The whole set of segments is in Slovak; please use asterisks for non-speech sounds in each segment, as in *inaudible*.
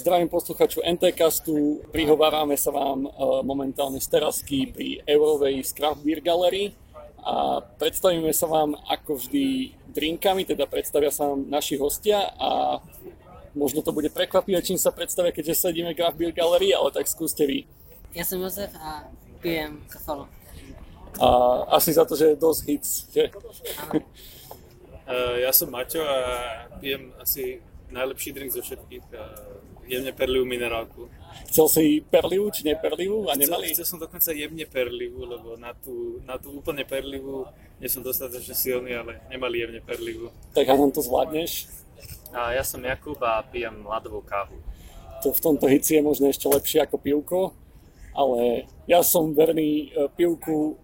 Zdravím posluchaču NTCastu, prihovárame sa vám e, momentálne z terasky pri Eurovej Craft Beer Gallery a predstavíme sa vám ako vždy drinkami, teda predstavia sa vám naši hostia a možno to bude prekvapivé, čím sa predstavia, keďže sedíme v Craft Beer Gallery, ale tak skúste vy. Ja som Jozef a pijem kafalo. A asi za to, že je dosť hits, že? Uh, ja som Maťo a pijem asi najlepší drink zo všetkých. Jemne perlivú minerálku. Chcel si perlivú či neperlivú a nemali? Chcel, chcel som dokonca jemne perlivú, lebo na tú, na tú úplne perlivú nie som dostatočne silný, ale nemali jemne perlivú. Tak a to zvládneš? A ja som Jakub a pijem ľadovú kávu. To v tomto hici je možno ešte lepšie ako pivko, ale ja som verný e, pivku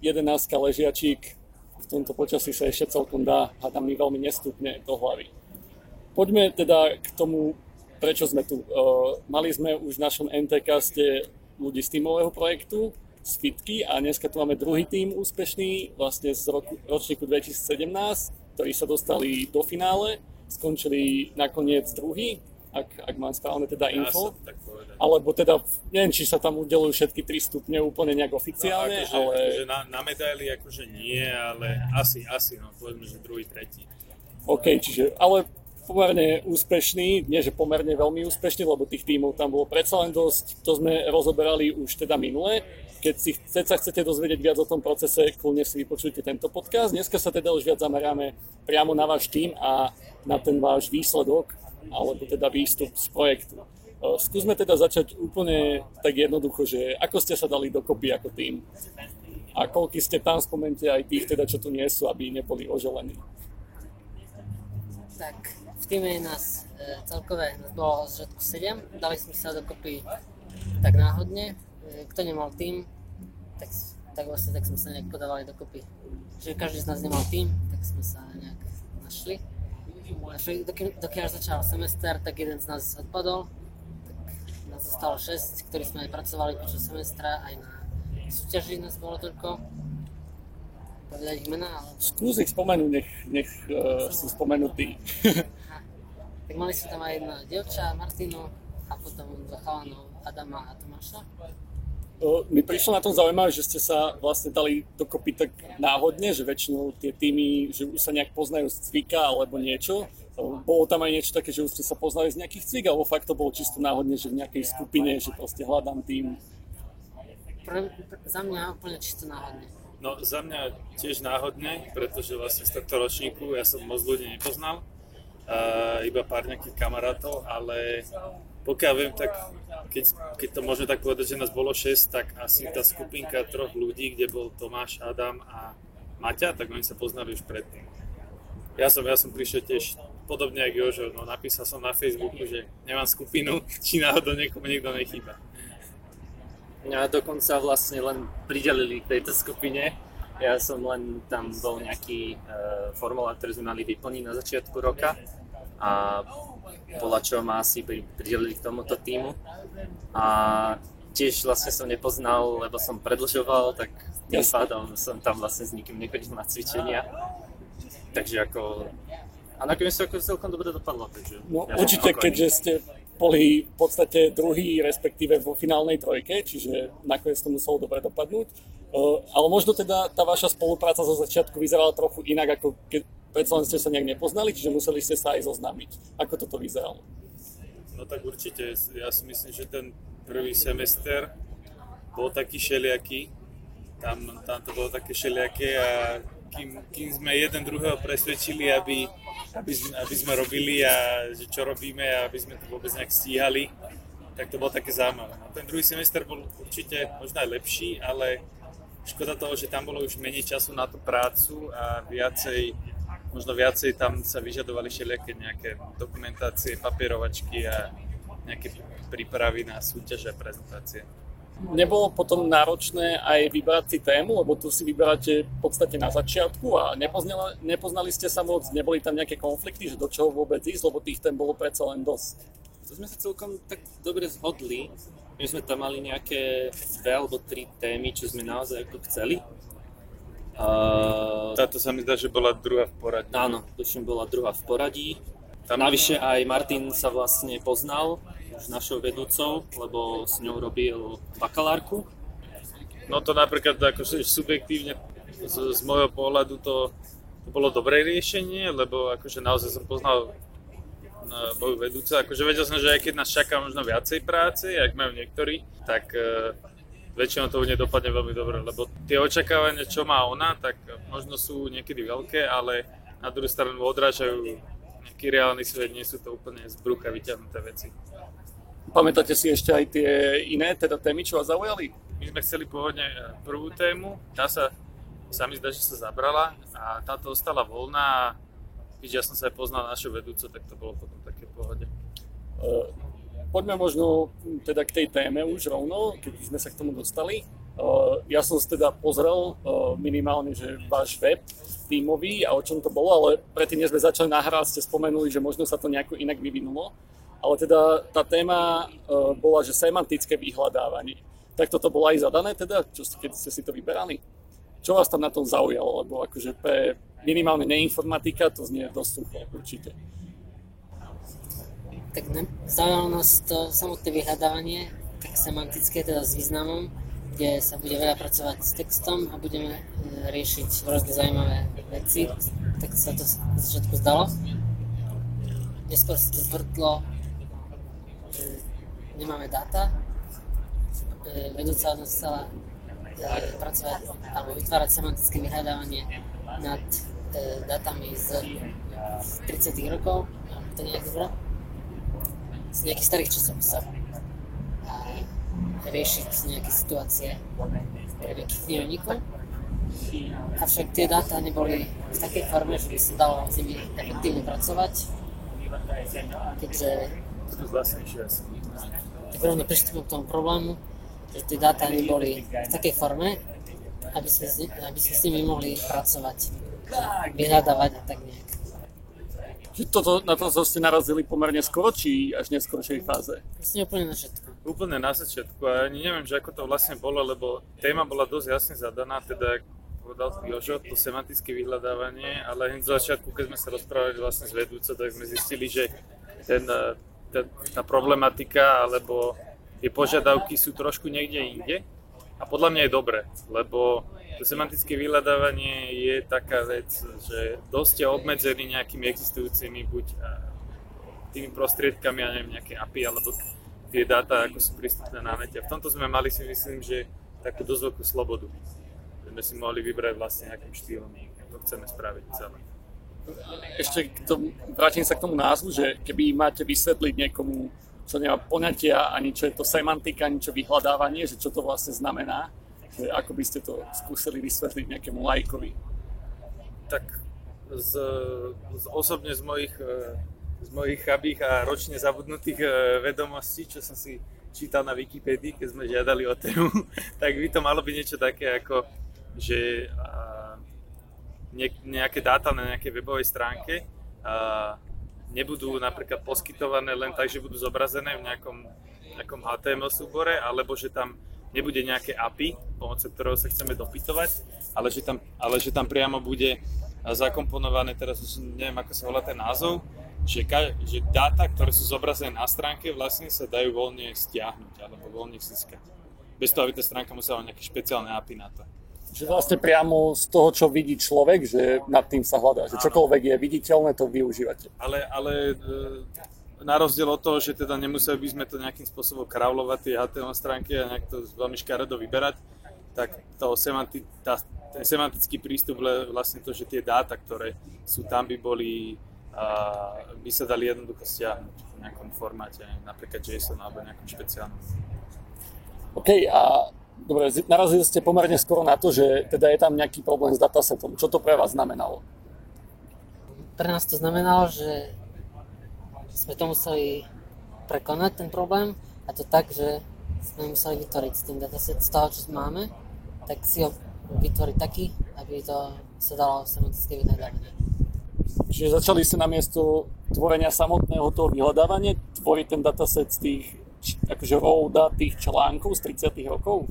11 ležiačík, v tomto počasí sa ešte celkom dá, hádam mi veľmi nestupne do hlavy. Poďme teda k tomu prečo sme tu. Uh, mali sme už v našom NTCaste ľudí z týmového projektu, z Fitky a dneska tu máme druhý tým úspešný, vlastne z roku, ročníku 2017, ktorí sa dostali do finále, skončili nakoniec druhý, ak, ak mám správne teda info. Ja alebo teda, neviem, či sa tam udelujú všetky tri stupne úplne nejak oficiálne, no, akože, ale... Akože na, na medaily akože nie, ale asi, asi, no povedzme, že druhý, tretí. OK, čiže, ale pomerne úspešný, nie že pomerne veľmi úspešný, lebo tých tímov tam bolo predsa len dosť, to sme rozoberali už teda minule. Keď si keď sa chcete dozvedieť viac o tom procese, kľudne si vypočujte tento podcast. Dneska sa teda už viac zameráme priamo na váš tým a na ten váš výsledok, alebo teda výstup z projektu. E, skúsme teda začať úplne tak jednoducho, že ako ste sa dali dokopy ako tým a koľky ste tam spomente aj tých teda, čo tu nie sú, aby neboli oželení. Tak, týme je nás e, celkové, nás bolo z začiatku 7, dali sme sa dokopy tak náhodne, e, kto nemal tým, tak, tak vlastne tak sme sa nejak podávali dokopy. Čiže každý z nás nemal tým, tak sme sa nejak našli. našli dokiaľ začal semester, tak jeden z nás odpadol, tak nás zostalo 6, ktorí sme aj pracovali počas semestra, aj na súťaži nás bolo toľko povedať ich mená? Ale... Skús ich spomenúť, nech, nech uh, sú spomenutí. Tak mali sme tam aj jedna dievča, Martinu, a potom dva chalanov, Adama a Tomáša. Mi prišlo na tom zaujímavé, že ste sa vlastne dali dokopy tak náhodne, že väčšinou tie týmy, že už sa nejak poznajú z cvika alebo niečo. Bolo tam aj niečo také, že už ste sa poznali z nejakých cvik, alebo fakt to bolo čisto náhodne, že v nejakej skupine, že proste hľadám tým. Pre, pre, za mňa úplne čisto náhodne. No za mňa tiež náhodne, pretože vlastne z tohto ročníku ja som moc ľudí nepoznal uh, iba pár nejakých kamarátov, ale pokiaľ viem, tak keď, keď to môžeme tak povedať, že nás bolo 6, tak asi tá skupinka troch ľudí, kde bol Tomáš, Adam a Maťa, tak oni sa poznali už predtým. Ja som, ja som prišiel tiež podobne ako Jožo, no napísal som na Facebooku, že nemám skupinu, *laughs* či náhodou niekomu niekto nechýba. Ja dokonca vlastne len pridelili k tejto skupine. Ja som len tam bol nejaký uh, formulár, ktorý sme mali vyplniť na začiatku roka a podľa čo ma asi pridelili k tomuto týmu. A tiež vlastne som nepoznal, lebo som predlžoval, tak tým pádom som tam vlastne s nikým nechodil na cvičenia. Takže ako... A nakoniec sa ako celkom dobre dopadlo. Takže no ja určite, keďže ste boli v podstate druhý, respektíve vo finálnej trojke, čiže nakoniec to muselo dobre dopadnúť. Uh, ale možno teda tá vaša spolupráca zo začiatku vyzerala trochu inak, ako keď predsa len ste sa nejak nepoznali, čiže museli ste sa aj zoznámiť. Ako toto vyzeralo? No tak určite, ja si myslím, že ten prvý semester bol taký šeliaký, tam, tam to bolo také šeliaké a kým, kým sme jeden druhého presvedčili, aby, aby, sme, aby sme robili a že čo robíme a aby sme to vôbec nejak stíhali, tak to bolo také zaujímavé. No, ten druhý semester bol určite možno aj lepší, ale škoda toho, že tam bolo už menej času na tú prácu a viacej možno viacej tam sa vyžadovali všelijaké nejaké dokumentácie, papierovačky a nejaké prípravy na súťaže a prezentácie. Nebolo potom náročné aj vybrať si tému, lebo tu si vyberáte v podstate na začiatku a nepoznali, nepoznali ste sa moc, neboli tam nejaké konflikty, že do čoho vôbec ísť, lebo tých tém bolo predsa len dosť. To sme sa celkom tak dobre zhodli. My sme tam mali nejaké dve alebo tri témy, čo sme naozaj ako chceli Uh, Táto sa mi zdá, že bola druhá v poradí. Áno, tuším bola druhá v poradí. Tam... Navyše aj Martin sa vlastne poznal už našou vedúcou, lebo s ňou robil bakalárku. No to napríklad akože subjektívne z, z môjho pohľadu to, to bolo dobré riešenie, lebo akože naozaj som poznal na moju vedúcu, akože vedel som, že aj keď nás čaká možno viacej práce, ak majú niektorí, tak uh, väčšinou to nedopadne veľmi dobre, lebo tie očakávania, čo má ona, tak možno sú niekedy veľké, ale na druhú stranu odrážajú nejaký reálny svet, nie sú to úplne z brucha vyťahnuté veci. Pamätáte si ešte aj tie iné teda témy, čo vás zaujali? My sme chceli pôvodne eh, prvú tému, tá sa, sa mi zdá, že sa zabrala a táto ostala voľná a keďže ja som sa aj poznal našu vedúcu, tak to bolo potom také pohode. Uh, poďme možno teda k tej téme už rovno, keď sme sa k tomu dostali. Uh, ja som si teda pozrel uh, minimálne, že váš web tímový a o čom to bolo, ale predtým, než sme začali nahrávať, ste spomenuli, že možno sa to nejako inak vyvinulo. Ale teda tá téma uh, bola, že semantické vyhľadávanie. Tak toto bolo aj zadané teda, čo, keď ste si to vyberali? Čo vás tam na tom zaujalo? Lebo akože pre minimálne neinformatika to znie dosť sucho určite. Tak ne, zaujalo nás to samotné vyhľadávanie, tak semantické, teda s významom, kde sa bude veľa pracovať s textom a budeme e, riešiť rôzne zaujímavé veci, tak sa to začiatku zdalo. Neskôr sa to zvrtlo, nemáme dáta, e, vedúca chcela e, pracovať alebo vytvárať semantické vyhľadávanie nad dátami z 30 rokov, to nejak bolo, z nejakých starých časopisov. Riešiť nejaké situácie pre nejakých knihovníkov. Avšak tie dáta neboli v takej forme, že by sa dalo s nimi efektívne pracovať, keďže tak rovno pristúpim k tomu problému, že tie dáta neboli v takej forme, aby sme, aby sme s nimi mohli pracovať, vyhľadávať a tak nejak. Že toto, na to ste narazili pomerne skoro, či až v neskoršej fáze? Vlastne úplne na začiatku. Úplne na začiatku a ani neviem, že ako to vlastne bolo, lebo téma bola dosť jasne zadaná, teda povedal Jožo, to semantické vyhľadávanie, ale hneď z začiatku, keď sme sa rozprávali vlastne s vedúcou, tak sme zistili, že ten, ten, tá problematika alebo tie požiadavky sú trošku niekde inde a podľa mňa je dobre, lebo to semantické vyhľadávanie je taká vec, že dosť je obmedzený nejakými existujúcimi buď tými prostriedkami, ja neviem, nejaké API alebo tie dáta, ako sú prístupné na nete. V tomto sme mali si myslím, že takú dosť veľkú slobodu. Sme si mohli vybrať vlastne akým štýlom to chceme spraviť celé. Ešte k tomu, vrátim sa k tomu názvu, že keby máte vysvetliť niekomu, čo nemá poňatia ani čo je to semantika, ani čo vyhľadávanie, že čo to vlastne znamená, že ako by ste to skúsili vysvetliť nejakému lajkovi? Tak z, z, osobne z mojich, e, z mojich chabých a ročne zabudnutých e, vedomostí, čo som si čítal na Wikipedii, keď sme žiadali o tému, *laughs* tak by to malo byť niečo také ako, že nejaké dáta na nejakej webovej stránke nebudú napríklad poskytované len tak, že budú zobrazené v nejakom, nejakom HTML súbore, alebo že tam nebude nejaké API, pomocou ktorého sa chceme dopytovať, ale že tam, ale že tam priamo bude zakomponované, teraz už neviem ako sa volá ten názov, že, že dáta, ktoré sú zobrazené na stránke, vlastne sa dajú voľne stiahnuť alebo voľne získať. Bez toho, aby tá stránka musela nejaké špeciálne API na to. Že vlastne priamo z toho, čo vidí človek, že nad tým sa hľadá. Že čokoľvek je viditeľné, to využívate. Ale, ale na rozdiel od toho, že teda nemuseli by sme to nejakým spôsobom kravlovať tie HTML stránky a nejak to veľmi škaredo vyberať, tak to semanti, tá, ten semantický prístup vlastne to, že tie dáta, ktoré sú tam, by boli a by sa dali jednoducho stiahnuť v nejakom formáte, napríklad JSON alebo nejakom špeciálnom. OK, a dobre, narazili ste pomerne skoro na to, že teda je tam nejaký problém s datasetom. Čo to pre vás znamenalo? Pre nás to znamenalo, že sme to museli prekonať ten problém a to tak, že sme museli vytvoriť ten dataset z toho, čo máme, tak si ho vytvoriť taký, aby to sa dalo semantické vyhľadávanie. Čiže začali ste namiesto tvorenia samotného toho vyhľadávania tvoriť ten dataset z tých akože raw tých článkov z 30 rokov?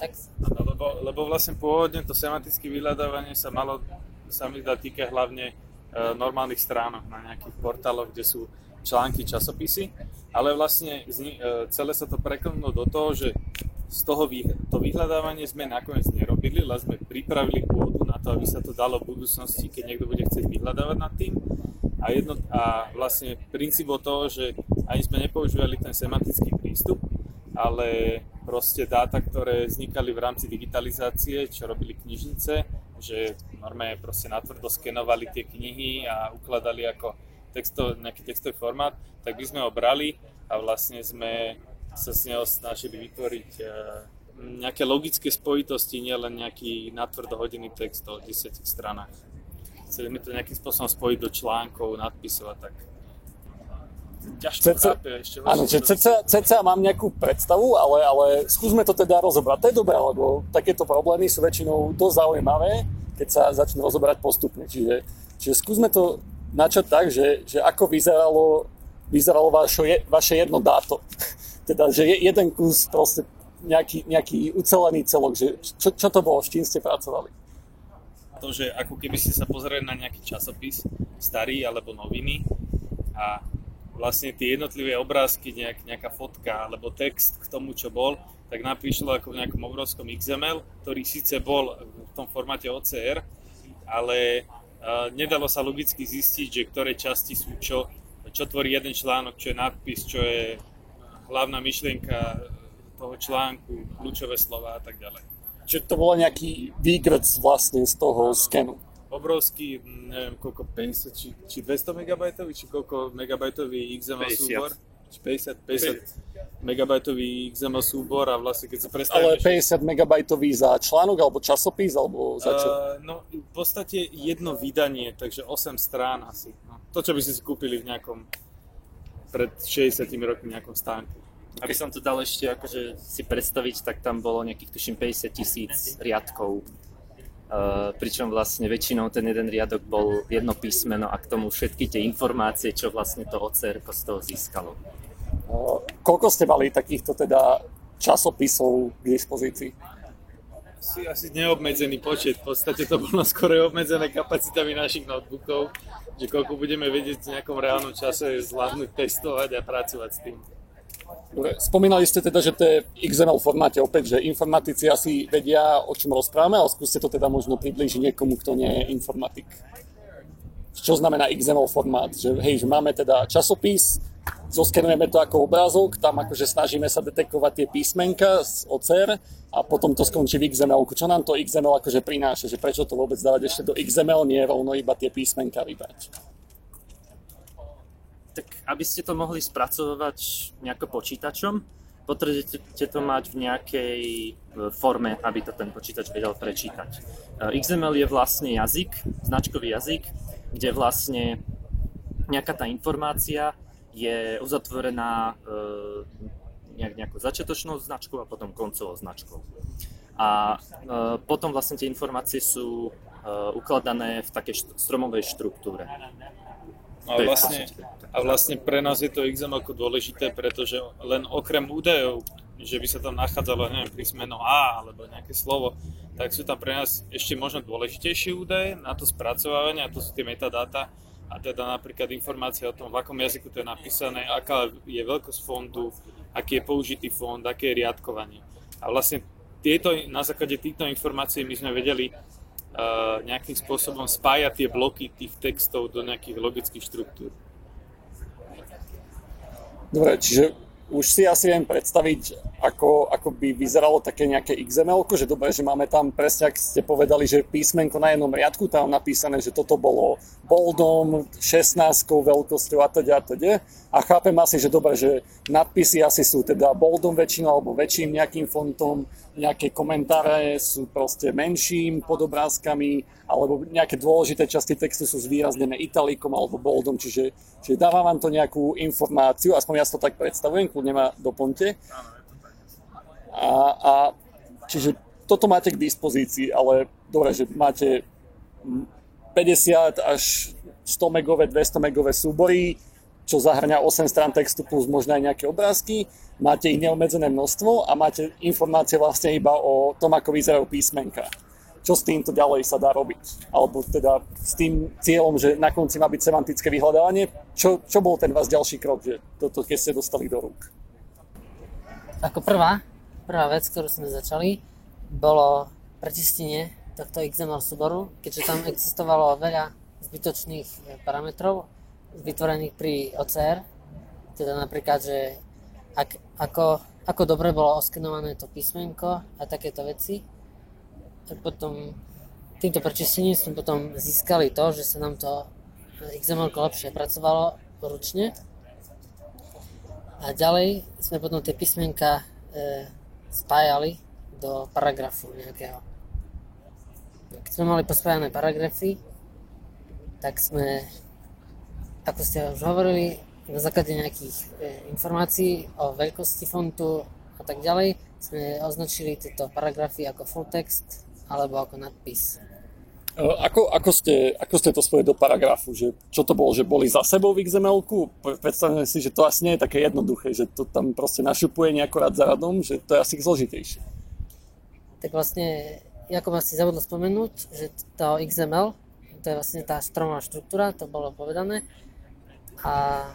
Tak. No, lebo, lebo vlastne pôvodne to semantické vyhľadávanie sa malo, sa mi dá týka hlavne E, normálnych stránok, na nejakých portáloch, kde sú články, časopisy, ale vlastne zni- e, celé sa to preklonulo do toho, že z toho vy, to vyhľadávanie sme nakoniec nerobili, len sme pripravili pôdu na to, aby sa to dalo v budúcnosti, keď niekto bude chcieť vyhľadávať nad tým. A, jedno, a vlastne princíp toho, že ani sme nepoužívali ten semantický prístup, ale proste dáta, ktoré vznikali v rámci digitalizácie, čo robili knižnice, že normálne proste natvrdo skenovali tie knihy a ukladali ako texto, nejaký textový formát, tak by sme ho brali a vlastne sme sa z neho snažili vytvoriť eh, nejaké logické spojitosti, nielen nejaký natvrdo hodený text o 10 stranách. Chceli sme to nejakým spôsobom spojiť do článkov, nadpisov a tak. Ťažko Ceca, chápe ešte. áno, že ceca, ceca mám nejakú predstavu, ale, ale skúsme to teda rozobrať. To je dobré, lebo takéto problémy sú väčšinou dosť zaujímavé, keď sa začnú rozoberať postupne. Čiže, čiže skúsme to načať tak, že, že ako vyzeralo, vyzeralo vaše, vaše jedno dáto *laughs* teda, že je jeden kus proste nejaký, nejaký ucelený celok, že čo, čo to bolo, s čím ste pracovali? To, že ako keby ste sa pozerali na nejaký časopis, starý alebo noviny a vlastne tie jednotlivé obrázky, nejak, nejaká fotka alebo text k tomu, čo bol, tak napíšlo ako v nejakom obrovskom XML, ktorý síce bol v tom formáte OCR, ale uh, nedalo sa logicky zistiť, že ktoré časti sú čo, čo tvorí jeden článok, čo je nadpis, čo je hlavná myšlienka toho článku, kľúčové slova a tak ďalej. Čiže to bolo nejaký výgrc vlastne z toho skenu. Obrovský, neviem koľko, 50 či, či 200 MB, či koľko megabajtový XML 50. súbor. Či 50, 50 megabajtový XML súbor a vlastne keď sa predstavíme... Ale 50 megabajtový za článok alebo časopis alebo za čo? Uh, no v podstate jedno vydanie, takže 8 strán asi. No, to, čo by ste si kúpili v nejakom pred 60 rokmi nejakom stánku. Aby som to dal ešte akože si predstaviť, tak tam bolo nejakých tuším 50 tisíc riadkov. Uh, pričom vlastne väčšinou ten jeden riadok bol jedno písmeno a k tomu všetky tie informácie, čo vlastne to OCR z toho získalo. Uh, koľko ste mali takýchto teda časopisov k dispozícii? Asi, asi neobmedzený počet, v podstate to bolo skôr obmedzené kapacitami našich notebookov, že koľko budeme vedieť v nejakom reálnom čase zvládnuť testovať a pracovať s tým. Spomínali ste teda, že to je XML formáte opäť, že informatici asi vedia, o čom rozprávame, ale skúste to teda možno približiť niekomu, kto nie je informatik. Čo znamená XML formát? Že, hej, že máme teda časopis, zoskenujeme to ako obrázok, tam akože snažíme sa detekovať tie písmenka z OCR a potom to skončí v XML. Čo nám to XML akože prináša? Že prečo to vôbec dávať ešte do XML, nie rovno iba tie písmenka vybrať? Tak aby ste to mohli spracovať nejako počítačom, potrebujete to mať v nejakej e, forme, aby to ten počítač vedel prečítať. E, XML je vlastne jazyk, značkový jazyk, kde vlastne nejaká tá informácia je uzatvorená e, nejak, nejakou začiatočnou značkou a potom koncovou značkou. A potom vlastne tie informácie sú ukladané v takej stromovej štruktúre. A vlastne, a vlastne pre nás je to XML dôležité, pretože len okrem údajov, že by sa tam nachádzalo, neviem, písmeno A alebo nejaké slovo, tak sú tam pre nás ešte možno dôležitejšie údaje na to spracovávanie, a to sú tie metadáta, a teda napríklad informácia o tom, v akom jazyku to je napísané, aká je veľkosť fondu, aký je použitý fond, aké je riadkovanie. A vlastne tieto, na základe týchto informácií my sme vedeli nejakým spôsobom spájať tie bloky tých textov do nejakých logických štruktúr. Dobre, čiže už si asi viem predstaviť, ako, ako by vyzeralo také nejaké XML, že dobre, že máme tam presne, ak ste povedali, že písmenko na jednom riadku, tam napísané, že toto bolo boldom, 16 veľkosťou a teda a teda. A chápem asi, že dobre, že nadpisy asi sú teda boldom väčšinou alebo väčším nejakým fontom, nejaké komentáre sú proste menším pod obrázkami, alebo nejaké dôležité časti textu sú zvýraznené italikom alebo boldom, čiže, čiže dáva vám to nejakú informáciu, aspoň ja si to tak predstavujem, kľudne ma doplňte. A, a čiže toto máte k dispozícii, ale dobre, že máte 50 až 100 megové, 200 megové súbory, čo zahrňa 8 strán textu plus možno aj nejaké obrázky. Máte ich neobmedzené množstvo a máte informácie vlastne iba o tom, ako vyzerajú písmenka. čo s týmto ďalej sa dá robiť. Alebo teda s tým cieľom, že na konci má byť semantické vyhľadávanie. Čo, čo bol ten vás ďalší krok, že toto keď ste dostali do rúk? Ako prvá, prvá vec, ktorú sme začali, bolo prečistenie tohto XML súboru, keďže tam existovalo veľa zbytočných eh, parametrov vytvorených pri OCR, teda napríklad, že ak, ako, ako dobre bolo oskenované to písmenko a takéto veci. A potom týmto prečistením sme potom získali to, že sa nám to XML lepšie pracovalo ručne. A ďalej sme potom tie písmenka e, spájali do paragrafu nejakého. Keď sme mali pospájané paragrafy, tak sme, ako ste už hovorili, na základe nejakých e, informácií o veľkosti fontu a tak ďalej sme označili tieto paragrafy ako full text alebo ako nadpis. E, ako, ako, ste, ako ste to spojili do paragrafu? Že, čo to bolo? Že boli za sebou v XML-ku? Predstavme si, že to asi nie je také jednoduché, že to tam proste našupuje nejako rád za radom, že to je asi zložitejšie. Tak vlastne, ako ma si zabudol spomenúť, že to XML, to je vlastne tá stromová štruktúra, to bolo povedané. A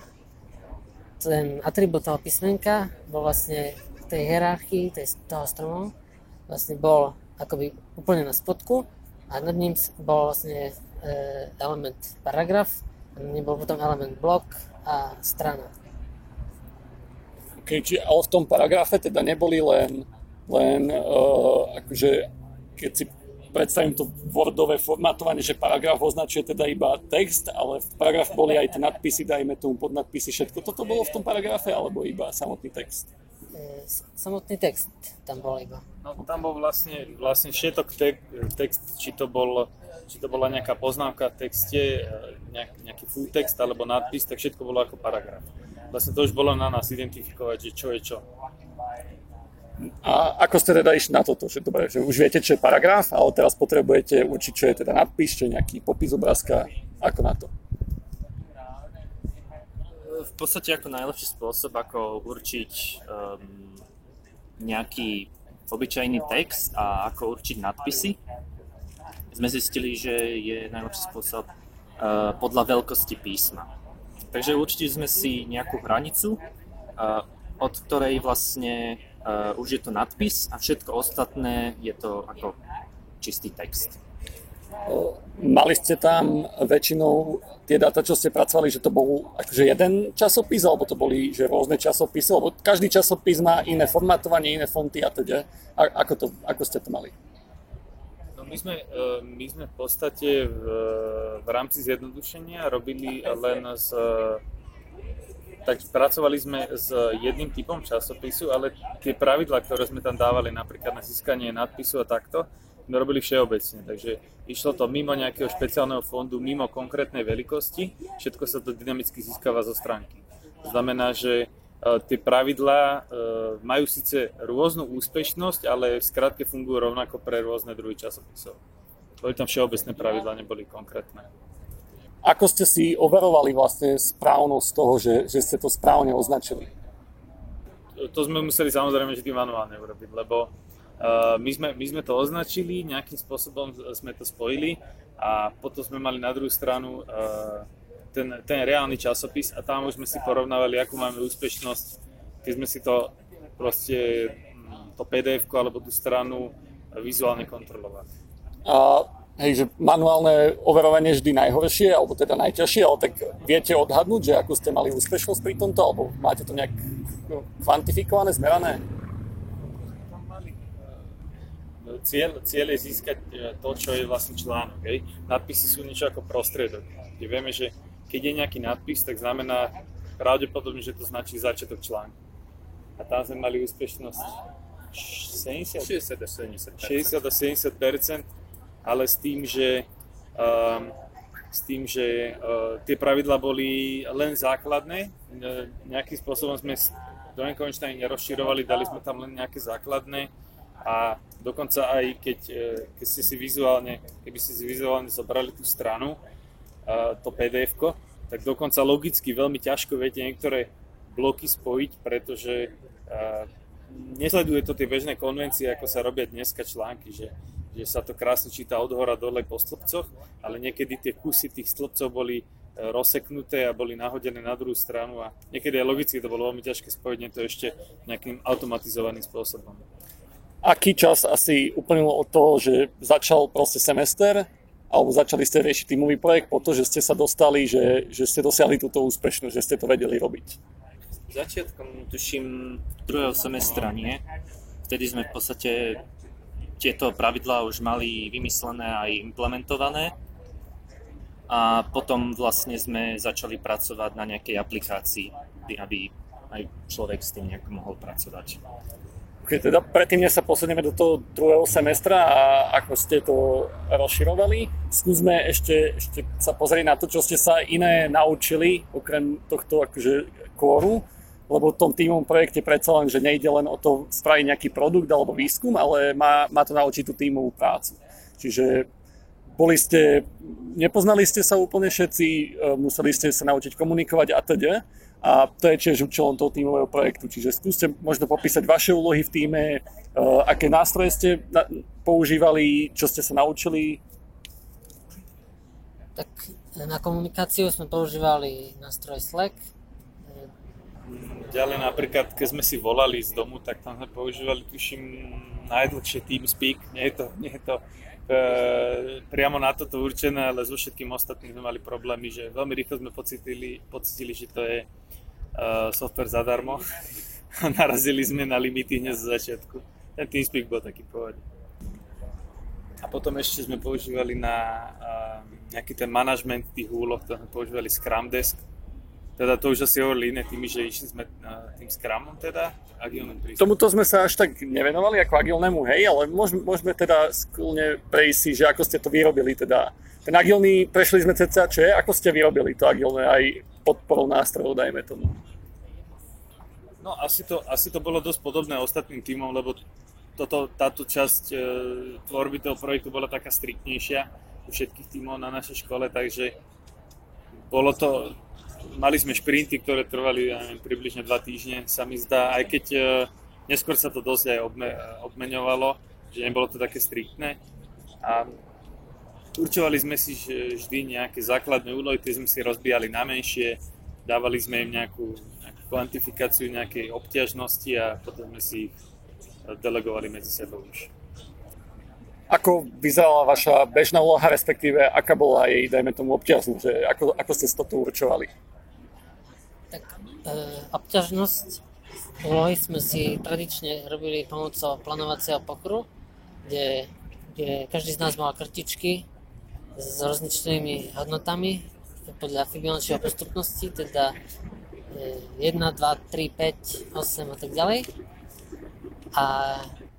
ten atribút písmenka bol vlastne v tej hierarchii tej, toho stromu vlastne bol akoby úplne na spodku a nad ním bol vlastne e, element paragraf a nad ním bol potom element blok a strana. Okay, čiže, ale v tom paragrafe teda neboli len, len uh, akože keď si predstavím to Wordové formátovanie, že paragraf označuje teda iba text, ale v paragraf boli aj tie nadpisy, dajme tomu podnadpisy, všetko toto bolo v tom paragrafe, alebo iba samotný text? Samotný text tam bol iba. No tam bol vlastne, vlastne všetok te- text, či to, bol, či to bola nejaká poznámka v texte, e, nejak, nejaký full text alebo nadpis, tak všetko bolo ako paragraf. Vlastne to už bolo na nás identifikovať, že čo je čo. A ako ste teda išli na toto? Že, dobre, že už viete, čo je paragraf, ale teraz potrebujete určiť, čo je teda nadpis, čo je nejaký popis obrázka. Ako na to? V podstate ako najlepší spôsob, ako určiť um, nejaký obyčajný text a ako určiť nadpisy, sme zistili, že je najlepší spôsob uh, podľa veľkosti písma. Takže určite sme si nejakú hranicu, uh, od ktorej vlastne uh, už je to nadpis a všetko ostatné je to ako čistý text. Mali ste tam väčšinou tie dáta, čo ste pracovali, že to bol akože jeden časopis, alebo to boli že rôzne časopisy, lebo každý časopis má iné formátovanie, iné fonty a teda. A, ako, to, ako ste to mali? No my sme, e, my sme v podstate v, v rámci zjednodušenia robili len z tak pracovali sme s jedným typom časopisu, ale tie pravidlá, ktoré sme tam dávali napríklad na získanie nadpisu a takto, sme robili všeobecne. Takže išlo to mimo nejakého špeciálneho fondu, mimo konkrétnej veľkosti, všetko sa to dynamicky získava zo stránky. To znamená, že e, tie pravidlá e, majú síce rôznu úspešnosť, ale v skratke fungujú rovnako pre rôzne druhy časopisov. Boli tam všeobecné pravidlá, neboli konkrétne. Ako ste si overovali vlastne správnosť toho, že, že ste to správne označili? To sme museli samozrejme vždy manuálne urobiť, lebo uh, my, sme, my sme to označili, nejakým spôsobom sme to spojili a potom sme mali na druhú stranu uh, ten, ten reálny časopis a tam už sme si porovnávali, akú máme úspešnosť, keď sme si to proste to pdf alebo tú stranu vizuálne kontrolovali. A hej, že manuálne overovanie je vždy najhoršie, alebo teda najťažšie, ale tak viete odhadnúť, že akú ste mali úspešnosť pri tomto, alebo máte to nejak no, kvantifikované, zmerané? No, cieľ, cieľ je získať e, to, čo je vlastne článok. Hej. Nadpisy sú niečo ako prostriedok, kde vieme, že keď je nejaký nadpis, tak znamená pravdepodobne, že to značí začiatok článku. A tam sme mali úspešnosť 70, 60 a 70 60 a 70 ale s tým, že, um, s tým, že uh, tie pravidla boli len základné, nejakým spôsobom sme do nekonečna nerozširovali, dali sme tam len nejaké základné. A dokonca aj keď, e, keď ste si vizuálne, keby ste si vizuálne zobrali tú stranu, to pdf tak dokonca logicky veľmi ťažko viete niektoré bloky spojiť, pretože nesleduje to tie bežné konvencie, ako sa robia dneska články, že že sa to krásne číta od hora dole po stĺpcoch, ale niekedy tie kusy tých stĺpcov boli e, rozseknuté a boli nahodené na druhú stranu a niekedy aj logicky to bolo veľmi ťažké spojiť to ešte nejakým automatizovaným spôsobom. Aký čas asi uplynul od toho, že začal proste semester alebo začali ste riešiť týmový projekt po to, že ste sa dostali, že, že ste dosiahli túto úspešnosť, že ste to vedeli robiť? Začiatkom, tuším, druhého semestra, nie? Vtedy sme v podstate tieto pravidlá už mali vymyslené aj implementované a potom vlastne sme začali pracovať na nejakej aplikácii, aby aj človek s tým nejak mohol pracovať. Okay, teda predtým, než sa posunieme do toho druhého semestra a ako ste to rozširovali, skúsme ešte, ešte sa pozrieť na to, čo ste sa iné naučili, okrem tohto akože kóru, lebo v tom týmovom projekte predsa len, že nejde len o to spraviť nejaký produkt alebo výskum, ale má, má to naučiť tú týmovú prácu. Čiže boli ste, nepoznali ste sa úplne všetci, e, museli ste sa naučiť komunikovať a teda. A to je tiež účelom toho tímového projektu. Čiže skúste možno popísať vaše úlohy v týme, e, aké nástroje ste používali, čo ste sa naučili. Tak na komunikáciu sme používali nástroj Slack. Ďalej napríklad, keď sme si volali z domu, tak tam sme používali, tuším, najdlhšie TeamSpeak. Nie je to, nie je to e, priamo na toto určené, ale so všetkým ostatným sme mali problémy, že veľmi rýchlo sme pocitili, pocitili že to je uh, software zadarmo. *laughs* Narazili sme na limity hneď z začiatku. Ten TeamSpeak bol taký pôvodný. A potom ešte sme používali na uh, nejaký ten management tých úloh, to sme používali Scrum Desk. Teda to už asi hovorili iné tými, že išli sme tým Scrumom teda, agilným prístupom. Tomuto sme sa až tak nevenovali ako agilnému, hej, ale môžeme, môžeme teda skúlne prejsť si, že ako ste to vyrobili teda. Ten agilný, prešli sme cca, čo je, ako ste vyrobili to agilné aj podporou nástrojov, dajme tomu. No asi to, asi to bolo dosť podobné ostatným týmom, lebo toto, táto časť e, tvorby toho projektu bola taká striktnejšia u všetkých tímov na našej škole, takže bolo to, mali sme šprinty, ktoré trvali ja neviem, približne dva týždne, sa mi zdá, aj keď e, neskôr sa to dosť aj obme, obmeňovalo, že nebolo to také striktné. A určovali sme si vždy nejaké základné úlohy, tie sme si rozbíjali na menšie, dávali sme im nejakú, nejakú kvantifikáciu nejakej obťažnosti a potom sme si ich delegovali medzi sebou už. Ako vyzerala vaša bežná úloha, respektíve aká bola jej, dajme tomu, obťažnosť? Ako, ako ste to tu určovali? Tak e, obťažnosť úlohy sme si tradične robili pomocou plánovacieho pokru, kde, kde každý z nás mal krtičky s rozličnými hodnotami podľa Fibonacciho postupnosti, teda 1, 2, 3, 5, 8 a tak ďalej. A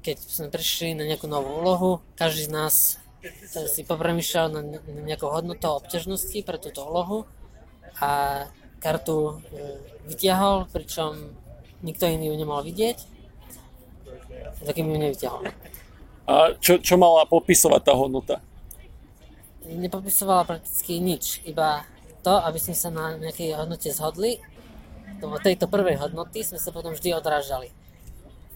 keď sme prišli na nejakú novú úlohu, každý z nás si popremýšľal na nejakou hodnotou obťažnosti pre túto úlohu a kartu e, vytiahol, pričom nikto iný ju nemal vidieť, takým ju nevytiahol. A čo, čo mala popisovať tá hodnota? Nepopisovala prakticky nič, iba to, aby sme sa na nejakej hodnote zhodli, do tejto prvej hodnoty sme sa potom vždy odrážali.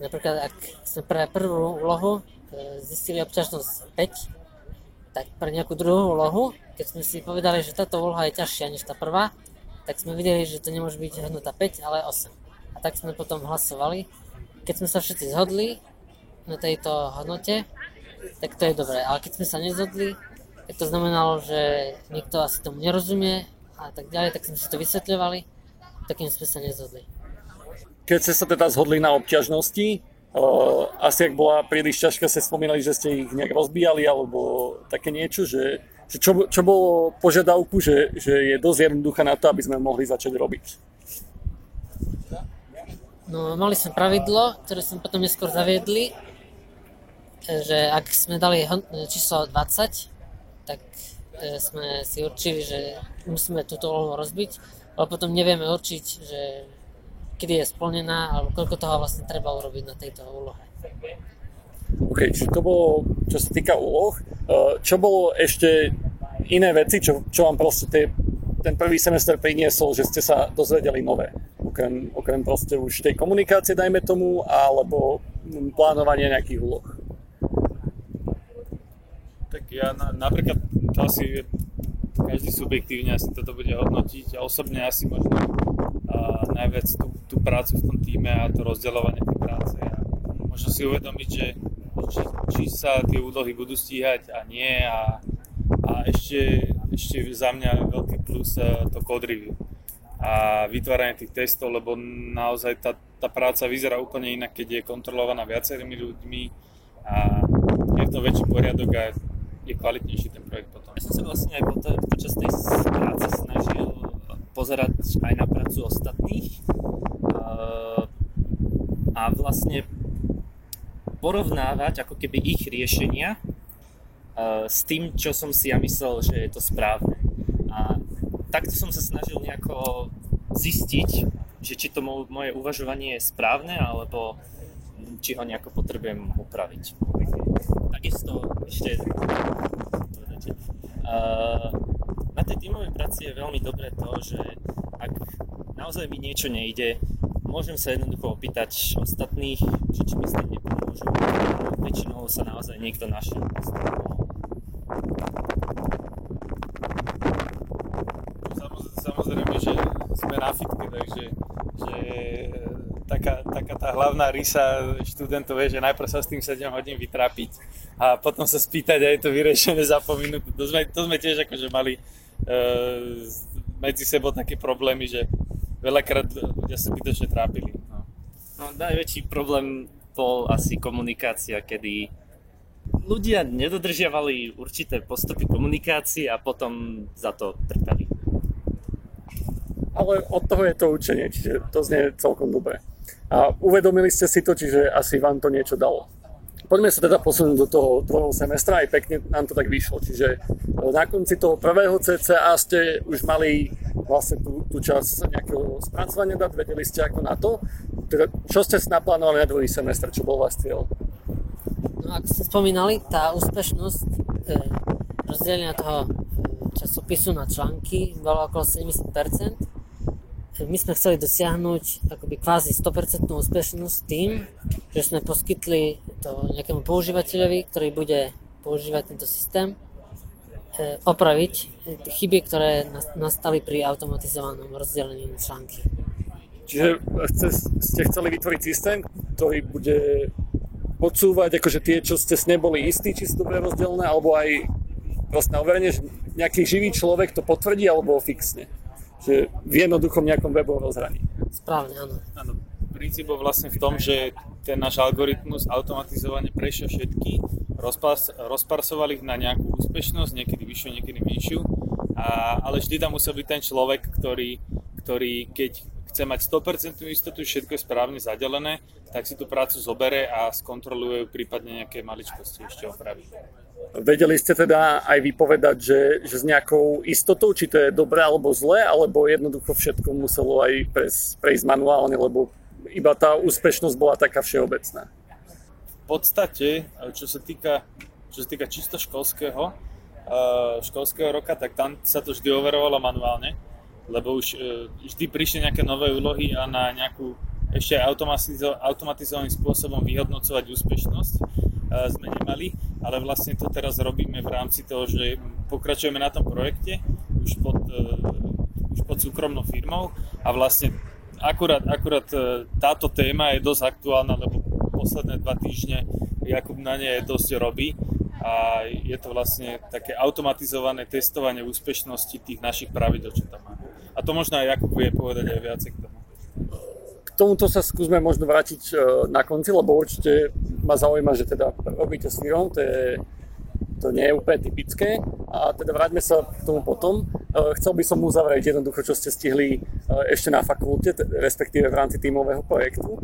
Napríklad, ak sme pre prvú úlohu e, zistili obťažnosť 5, tak pre nejakú druhú úlohu, keď sme si povedali, že táto úloha je ťažšia než tá prvá, tak sme videli, že to nemôže byť hodnota 5, ale 8. A tak sme potom hlasovali. Keď sme sa všetci zhodli na tejto hodnote, tak to je dobré. Ale keď sme sa nezhodli, tak to znamenalo, že nikto asi tomu nerozumie a tak ďalej, tak sme si to vysvetľovali, takým sme sa nezhodli keď ste sa teda zhodli na obťažnosti, asi ak bola príliš ťažká, ste spomínali, že ste ich nejak rozbíjali alebo také niečo, že, že čo, čo bolo požiadavku, že, že je dosť jednoduché na to, aby sme mohli začať robiť? No, mali sme pravidlo, ktoré sme potom neskôr zaviedli, že ak sme dali číslo 20, tak e, sme si určili, že musíme túto úlohu rozbiť, ale potom nevieme určiť, že kedy je splnená, alebo koľko toho vlastne treba urobiť na tejto úlohe. OK, čiže to bolo, čo sa týka úloh. Eh, čo bolo ešte iné veci, čo, čo vám proste tie, ten prvý semester priniesol, že ste sa dozvedeli nové? Okrem, okrem proste už tej komunikácie, dajme tomu, alebo plánovanie nejakých úloh. Tak ja na, napríklad to asi každý subjektívne asi toto bude hodnotiť a osobne asi možno a najviac tú, tú prácu v tom týme a to rozdeľovanie tej práce a možno si uvedomiť, že či, či sa tie úlohy budú stíhať a nie a, a ešte, ešte za mňa veľký plus to code review a vytváranie tých testov, lebo naozaj tá, tá práca vyzerá úplne inak, keď je kontrolovaná viacerými ľuďmi a je to väčší poriadok a je kvalitnejší ten projekt potom. Ja som sa vlastne aj počas tej práce snažil pozerať aj na prácu ostatných a vlastne porovnávať ako keby ich riešenia s tým, čo som si ja myslel, že je to správne. A takto som sa snažil nejako zistiť, že či to moje uvažovanie je správne, alebo či ho nejako potrebujem upraviť. Takisto ešte na tej tímovej práci je veľmi dobré to, že ak naozaj mi niečo nejde, môžem sa jednoducho opýtať ostatných, že či mi s tým nepomôžu. Väčšinou sa naozaj niekto našiel. Samozrejme, že sme na fitke, takže že taká, taká tá hlavná rysa študentov je, že najprv sa s tým 7 hodín vytrápiť a potom sa spýtať a je to vyriešené za pol minútu. To sme, to sme tiež akože mali e, medzi sebou také problémy, že veľakrát ľudia sa zbytočne trápili. No. no najväčší problém bol asi komunikácia, kedy ľudia nedodržiavali určité postupy komunikácie a potom za to trpeli. Ale od toho je to učenie, čiže to znie celkom dobre. A uvedomili ste si to, čiže asi vám to niečo dalo. Poďme sa teda posunúť do toho druhého semestra, aj pekne nám to tak vyšlo. Čiže e, na konci toho prvého CCA ste už mali vlastne tú, tú časť nejakého spracovania dát, vedeli ste ako na to. Teda, čo ste si naplánovali na druhý semestr, čo bol váš cieľ? No ako ste spomínali, tá úspešnosť e, rozdelenia toho e, časopisu na články bola okolo 70% my sme chceli dosiahnuť akoby kvázi 100% úspešnosť tým, že sme poskytli to nejakému používateľovi, ktorý bude používať tento systém, e, opraviť chyby, ktoré nastali pri automatizovanom rozdelení na články. Čiže ste chceli vytvoriť systém, ktorý bude podsúvať akože tie, čo ste neboli istí, či sú dobre rozdelené, alebo aj na overenie, že nejaký živý človek to potvrdí alebo fixne že v jednoduchom nejakom webovom rozhraní. Správne, áno. Áno, princíp bol vlastne v tom, že ten náš algoritmus automatizovane prešiel všetky, rozpas, rozparsovali ich na nejakú úspešnosť, niekedy vyššiu, niekedy menšiu, a, ale vždy tam musel byť ten človek, ktorý, ktorý keď chce mať 100% istotu, všetko je správne zadelené, tak si tú prácu zobere a skontroluje prípadne nejaké maličkosti ešte opraví. Vedeli ste teda aj vypovedať, že, že s nejakou istotou, či to je dobré alebo zlé, alebo jednoducho všetko muselo aj prejsť, prejsť manuálne, lebo iba tá úspešnosť bola taká všeobecná? V podstate, čo sa týka, čo sa týka čisto školského, eh, školského roka, tak tam sa to vždy overovalo manuálne, lebo už eh, vždy prišli nejaké nové úlohy a na nejakú ešte automatizovaným spôsobom vyhodnocovať úspešnosť sme nemali, ale vlastne to teraz robíme v rámci toho, že pokračujeme na tom projekte už pod, e, už pod súkromnou firmou a vlastne akurát, akurát e, táto téma je dosť aktuálna, lebo posledné dva týždne Jakub na nej dosť robí a je to vlastne také automatizované testovanie úspešnosti tých našich pravidel, čo tam máme. A to možno aj Jakub vie povedať aj viacej k tomu tomuto sa skúsme možno vrátiť e, na konci, lebo určite ma zaujíma, že teda robíte s Mirom, to, je, to nie je úplne typické. A teda vráťme sa k tomu potom. E, chcel by som uzavrieť jednoducho, čo ste stihli e, ešte na fakulte, respektíve v rámci tímového projektu.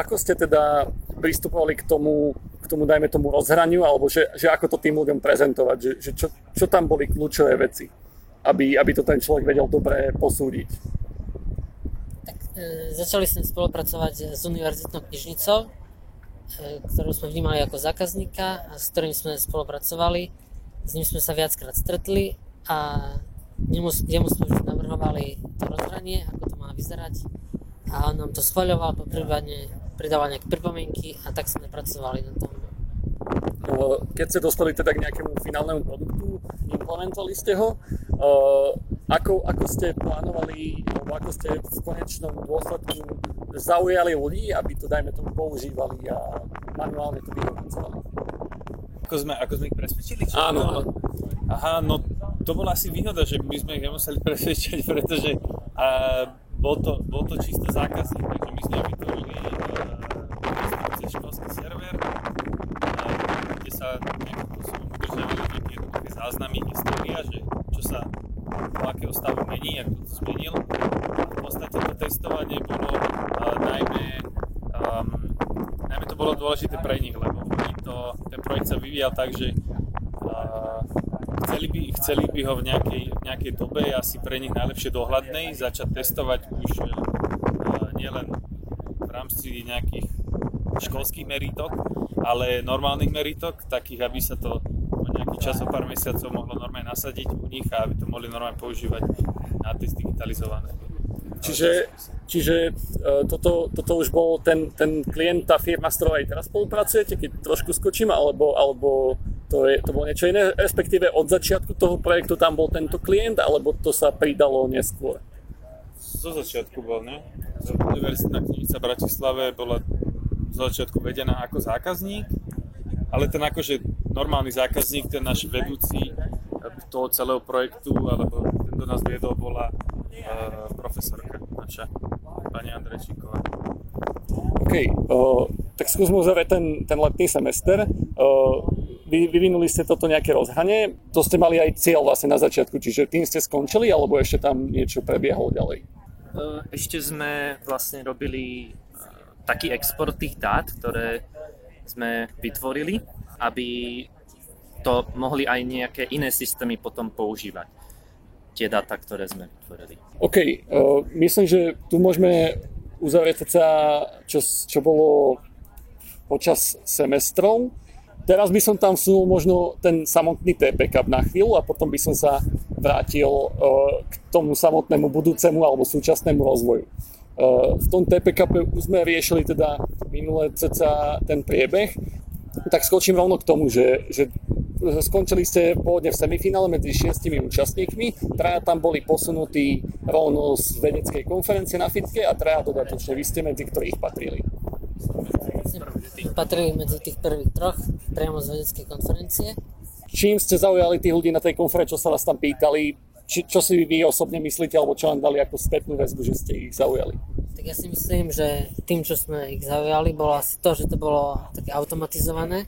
Ako ste teda pristupovali k tomu, k tomu dajme tomu rozhraniu, alebo že, že ako to tým ľuďom prezentovať, že, že čo, čo tam boli kľúčové veci, aby, aby to ten človek vedel dobre posúdiť. E, začali sme spolupracovať s univerzitnou knižnicou, e, ktorú sme vnímali ako zákazníka s ktorým sme spolupracovali. S ním sme sa viackrát stretli a jemu sme už navrhovali to rozhranie, ako to má vyzerať a on nám to schváľoval, po prípadne pridával nejaké pripomienky a tak sme pracovali na tom. Keď ste dostali teda k nejakému finálnemu produktu, implementovali ste ho, ako, ako ste plánovali, alebo ako ste v konečnom dôsledku zaujali ľudí, aby to, dajme tomu, používali a manuálne to vyhodnocovali? Ako sme, ako sme ich presvedčili? Čo Áno, áno. Aha, no to bola asi výhoda, že my sme ich nemuseli *laughs* presvedčať, pretože uh, bol, to, bol to čisto zákazník, takže my sme vytvorili uh, cez školský server, uh, kde sa nejakým spôsobom udržiavali nejaké jednoduché záznamy, história, že čo sa do akého stavu mení, ako to zmenil. V podstate to testovanie bolo uh, najmä, um, najmä to bolo dôležité pre nich, lebo oni to, ten projekt sa vyvíjal tak, že uh, chceli by, chceli by ho v nejakej, v nejakej dobe asi pre nich najlepšie dohľadnej začať testovať už uh, nielen v rámci nejakých školských meritok, ale normálnych meritok, takých, aby sa to o nejaký čas, o pár mesiacov mohlo normálne nasadiť u nich a aby to mohli normálne používať na test digitalizované. Čiže, čiže uh, toto, toto už bol ten, ten klient, tá firma, s ktorou aj teraz spolupracujete, keď trošku skočím, alebo, alebo to, je, to bolo niečo iné, respektíve od začiatku toho projektu tam bol tento klient, alebo to sa pridalo neskôr? Zo začiatku bol, ne? Univerzitná knižnica v Bratislave bola zo začiatku vedená ako zákazník, ale ten akože normálny zákazník, ten náš vedúci toho celého projektu, alebo ten do nás viedol, bola uh, profesorka naša, pani Andrejčíková. OK, uh, tak skúsme uzavrieť ten, ten letný semester. Uh, vy, vyvinuli ste toto nejaké rozhranie, to ste mali aj cieľ vlastne na začiatku, čiže tým ste skončili, alebo ešte tam niečo prebiehalo ďalej? Ešte sme vlastne robili taký export tých dát, ktoré sme vytvorili, aby to mohli aj nejaké iné systémy potom používať. Tie dáta, ktoré sme vytvorili. OK, uh, myslím, že tu môžeme uzavrieť sa, čo, čo bolo počas semestrov. Teraz by som tam vsunul možno ten samotný TPK na chvíľu a potom by som sa vrátil uh, k tomu samotnému budúcemu alebo súčasnému rozvoju. V tom TPK sme riešili teda minulé ceca ten priebeh, tak skočím rovno k tomu, že, že skončili ste pôvodne v semifinále medzi šiestimi účastníkmi, traja tam boli posunutí rovno z vedeckej konferencie na Fitke a traja dodatočne. Vy ste medzi ktorých patrili? Patrili medzi tých prvých troch, priamo z vedeckej konferencie. Čím ste zaujali tých ľudí na tej konferencii, čo sa vás tam pýtali, či, čo si vy osobne myslíte, alebo čo vám dali ako spätnú väzbu, že ste ich zaujali? Tak ja si myslím, že tým, čo sme ich zaujali, bolo asi to, že to bolo také automatizované,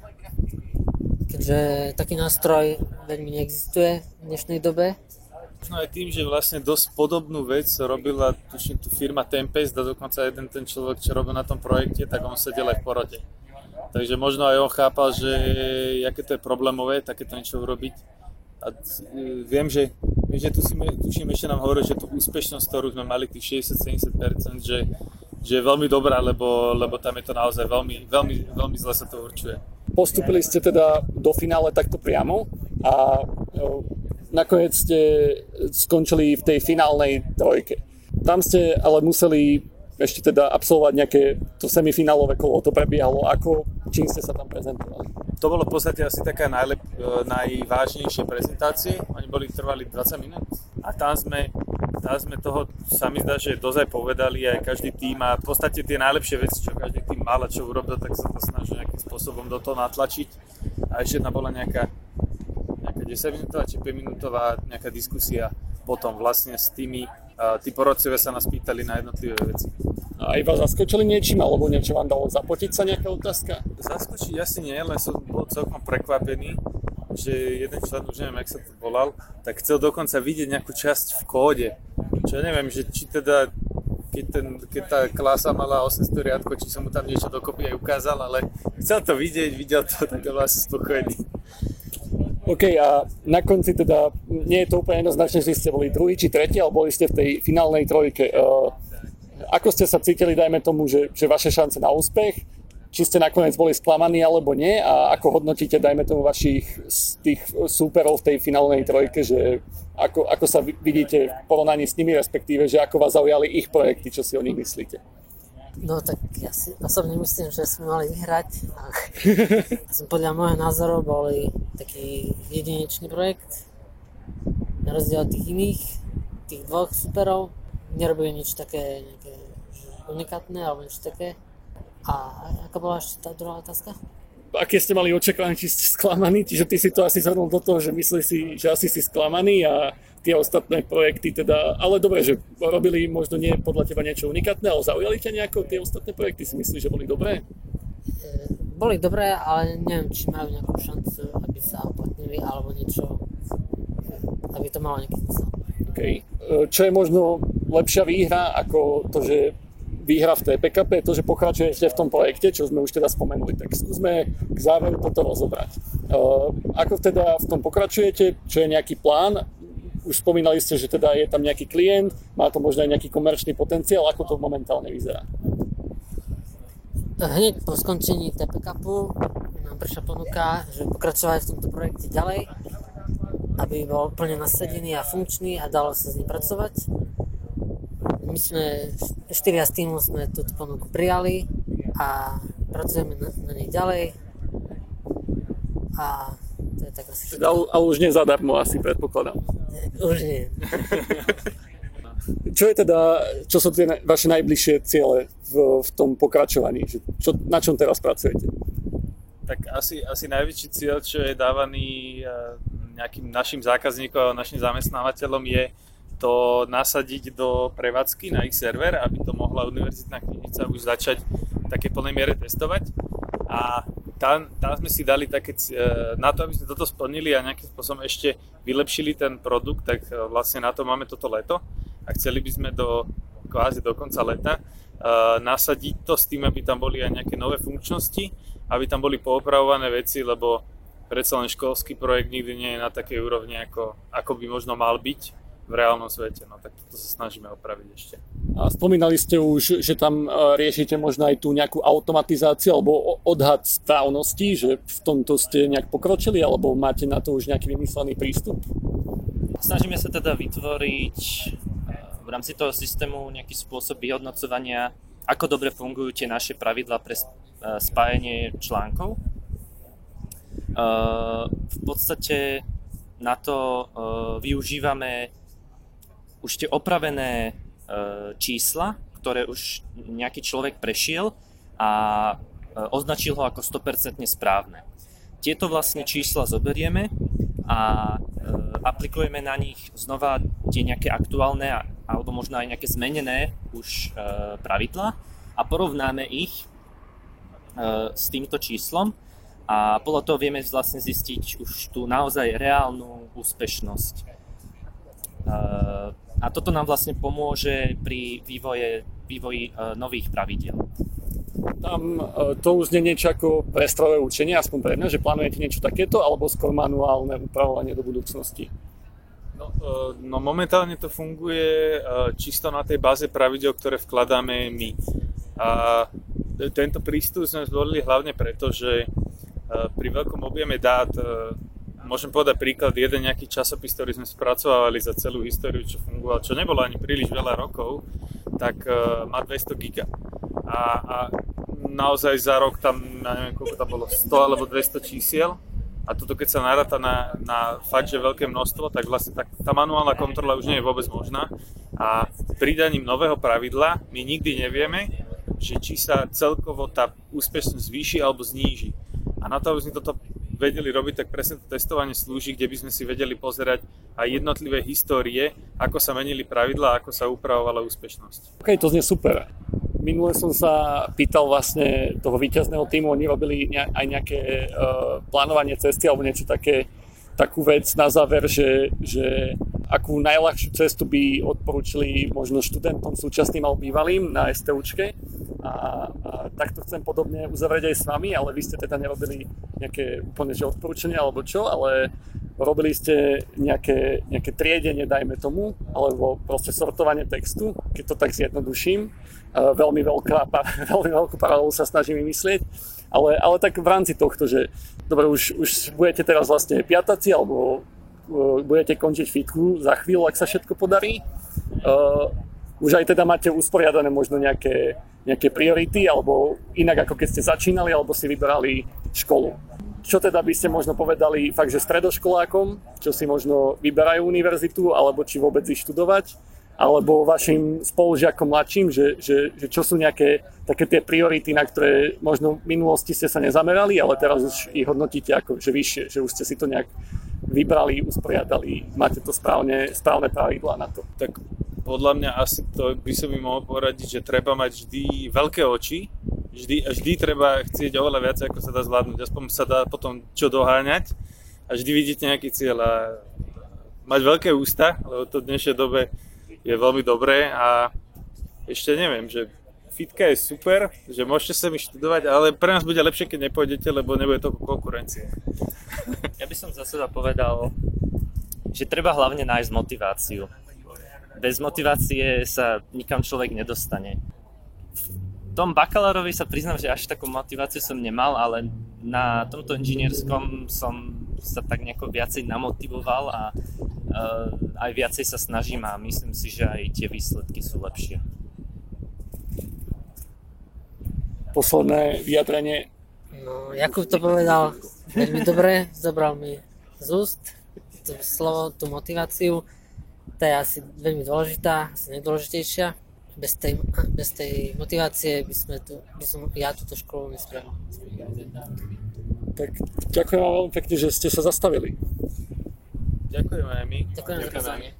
keďže taký nástroj veľmi neexistuje v dnešnej dobe. Možno aj tým, že vlastne dosť podobnú vec robila tuším tu firma Tempest a dokonca jeden ten človek, čo robil na tom projekte, tak on sedel aj v porote. Takže možno aj on chápal, že aké to je problémové takéto niečo urobiť. A viem, že že tu si, tuším, ešte nám hovorí, že tú úspešnosť, ktorú sme mali, tých 60-70%, že, že je veľmi dobrá, lebo, lebo tam je to naozaj veľmi, veľmi, veľmi zle sa to určuje. Postupili ste teda do finále takto priamo a nakoniec ste skončili v tej finálnej trojke. Tam ste ale museli ešte teda absolvovať nejaké to semifinálové kolo, to prebiehalo. Ako, čím ste sa tam prezentovali? To bolo v podstate asi taká najlep, najvážnejšie prezentácie, oni boli trvali 20 minút. A tam sme, tam sme toho, sa mi zdá, že dozaj povedali aj každý tým. A v podstate tie najlepšie veci, čo každý tým mal a čo urobil, tak sa to snažil nejakým spôsobom do toho natlačiť. A ešte jedna bola nejaká, nejaká 10 minútová či 5 minútová nejaká diskusia potom vlastne s tými tí porodcovia sa nás pýtali na jednotlivé veci. A aj vás zaskočili niečím, alebo niečo vám dalo zapotiť sa nejaká otázka? Zaskočiť asi nie, len som bol celkom prekvapený, že jeden člen, už neviem, jak sa to volal, tak chcel dokonca vidieť nejakú časť v kóde. Čo ja neviem, že či teda keď, ten, keď tá klasa mala 800 riadko, či som mu tam niečo dokopy aj ukázal, ale chcel to vidieť, videl to, tak bol asi spokojný. OK, a na konci teda, nie je to úplne jednoznačne, že ste boli druhý či tretí, ale boli ste v tej finálnej trojke. Uh, ako ste sa cítili, dajme tomu, že, že vaše šance na úspech, či ste nakoniec boli sklamaní alebo nie a ako hodnotíte, dajme tomu, vašich tých súperov v tej finálnej trojke, že ako, ako sa vidíte v porovnaní s nimi, respektíve, že ako vás zaujali ich projekty, čo si o nich myslíte? No tak ja si osobne myslím, že sme mali vyhrať. *laughs* som podľa môjho názoru boli taký jedinečný projekt. Na rozdiel od tých iných, tých dvoch superov, nerobili nič také nejaké unikátne alebo niečo také. A aká bola ešte tá druhá otázka? aké ste mali očakávanie, či ste sklamaní, čiže ty si to asi zhrnul do toho, že myslíš si, že asi si sklamaný a tie ostatné projekty teda, ale dobre, že robili možno nie podľa teba niečo unikátne, ale zaujali ťa nejako tie ostatné projekty, si myslíš, že boli dobré? E, boli dobré, ale neviem, či majú nejakú šancu, aby sa uplatnili alebo niečo, aby to malo nejaký zmysel. Okay. E, čo je možno lepšia výhra ako to, že výhra v TPKP to, že pokračujete v tom projekte, čo sme už teda spomenuli. Tak skúsme k záveru toto rozobrať. Uh, ako teda v tom pokračujete? Čo je nejaký plán? Už spomínali ste, že teda je tam nejaký klient, má to možno aj nejaký komerčný potenciál. Ako to momentálne vyzerá? Hneď po skončení TPKPu nám prišla ponuka, že pokračovať v tomto projekte ďalej, aby bol plne nasadený a funkčný a dalo sa s ním pracovať my sme, štyria z týmu sme túto ponuku prijali a pracujeme na, na nej ďalej. A to je tak asi všetko. Ale, už nie zadarmo asi, predpokladám. Už nie. *laughs* čo je teda, čo sú tie vaše najbližšie ciele v, v tom pokračovaní? Čo, na čom teraz pracujete? Tak asi, asi najväčší cieľ, čo je dávaný eh, nejakým našim zákazníkom a našim zamestnávateľom je to nasadiť do prevádzky na ich server, aby to mohla univerzitná knižnica už začať v také plnej miere testovať. A tam, tam sme si dali také, e, na to, aby sme toto splnili a nejakým spôsobom ešte vylepšili ten produkt, tak e, vlastne na to máme toto leto a chceli by sme do kvázi do konca leta uh, nasadiť to s tým, aby tam boli aj nejaké nové funkčnosti, aby tam boli poopravované veci, lebo predsa len školský projekt nikdy nie je na takej úrovni, ako, ako by možno mal byť v reálnom svete. No tak to sa snažíme opraviť ešte. A spomínali ste už, že tam e, riešite možno aj tú nejakú automatizáciu alebo odhad správnosti, že v tomto ste nejak pokročili alebo máte na to už nejaký vymyslený prístup? Snažíme sa teda vytvoriť e, v rámci toho systému nejaký spôsob vyhodnocovania, ako dobre fungujú tie naše pravidla pre e, spájanie článkov. V podstate na to využívame už tie opravené e, čísla, ktoré už nejaký človek prešiel a e, označil ho ako 100% správne. Tieto vlastne čísla zoberieme a e, aplikujeme na nich znova tie nejaké aktuálne alebo možno aj nejaké zmenené už pravidla a porovnáme ich s týmto číslom a podľa toho vieme vlastne zistiť už tú naozaj reálnu úspešnosť a toto nám vlastne pomôže pri vývoje, vývoji uh, nových pravidel. Tam uh, to už nie niečo ako prestrojové učenie, aspoň pre mňa, že plánujete niečo takéto, alebo skôr manuálne upravovanie do budúcnosti? No, uh, no momentálne to funguje čisto na tej báze pravidel, ktoré vkladáme my. A tento prístup sme zvolili hlavne preto, že pri veľkom objeme dát môžem povedať príklad, jeden nejaký časopis, ktorý sme spracovali za celú históriu, čo fungoval, čo nebolo ani príliš veľa rokov, tak uh, má 200 giga. A, a naozaj za rok tam, ja neviem koľko tam bolo, 100 alebo 200 čísiel. A toto keď sa naráta na, na fakt, že veľké množstvo, tak vlastne tak, tá manuálna kontrola už nie je vôbec možná. A pridaním nového pravidla my nikdy nevieme, že či sa celkovo tá úspešnosť zvýši alebo zníži. A na to, aby sme toto vedeli robiť, tak presne to testovanie slúži, kde by sme si vedeli pozerať aj jednotlivé histórie, ako sa menili pravidlá, ako sa upravovala úspešnosť. OK, to znie super. Minule som sa pýtal vlastne toho víťazného týmu, oni robili aj nejaké uh, plánovanie cesty alebo niečo také, takú vec na záver, že, že akú najľahšiu cestu by odporúčili možno študentom súčasným alebo bývalým na STUčke a, a takto chcem podobne uzavrieť aj s vami, ale vy ste teda nerobili nejaké úplne že odporúčania alebo čo, ale robili ste nejaké, nejaké triedenie, dajme tomu, alebo proste sortovanie textu, keď to tak zjednoduším. Uh, veľmi, veľká, *laughs* veľmi veľkú paralelu sa snažím vymyslieť, ale, ale tak v rámci tohto, že dobre, už, už budete teraz vlastne piataci, alebo uh, budete končiť fitku za chvíľu, ak sa všetko podarí. Už aj teda máte usporiadané možno nejaké, nejaké priority, alebo inak ako keď ste začínali, alebo si vybrali školu. Čo teda by ste možno povedali fakt, že stredoškolákom, čo si možno vyberajú univerzitu, alebo či vôbec ich študovať, alebo vašim spolužiakom mladším, že, že, že čo sú nejaké také tie priority, na ktoré možno v minulosti ste sa nezamerali, ale teraz už ich hodnotíte ako že vyššie, že už ste si to nejak vybrali, usporiadali, máte to správne, správne pravidlá na to. Tak podľa mňa asi to by som im mohol poradiť, že treba mať vždy veľké oči, vždy, vždy treba chcieť oveľa viac, ako sa dá zvládnuť. Aspoň sa dá potom čo doháňať a vždy vidíte nejaký cieľ a mať veľké ústa, lebo to v dnešnej dobe je veľmi dobré a ešte neviem, že fitka je super, že môžete sa mi študovať, ale pre nás bude lepšie, keď nepôjdete, lebo nebude to konkurencie. *laughs* Ja by som za seba povedal, že treba hlavne nájsť motiváciu. Bez motivácie sa nikam človek nedostane tom bakalárovi sa priznám, že až takú motiváciu som nemal, ale na tomto inžinierskom som sa tak nejako viacej namotivoval a uh, aj viacej sa snažím a myslím si, že aj tie výsledky sú lepšie. Posledné vyjadrenie. No, Jakub to povedal veľmi dobre, zobral mi z úst to slovo, tú motiváciu. To je asi veľmi dôležitá, asi najdôležitejšia bez tej, bez tej motivácie by, sme tu, by som ja túto školu nespravil. Tak ďakujem vám veľmi pekne, že ste sa zastavili. Ďakujeme aj my. Ďakujem za pozvanie.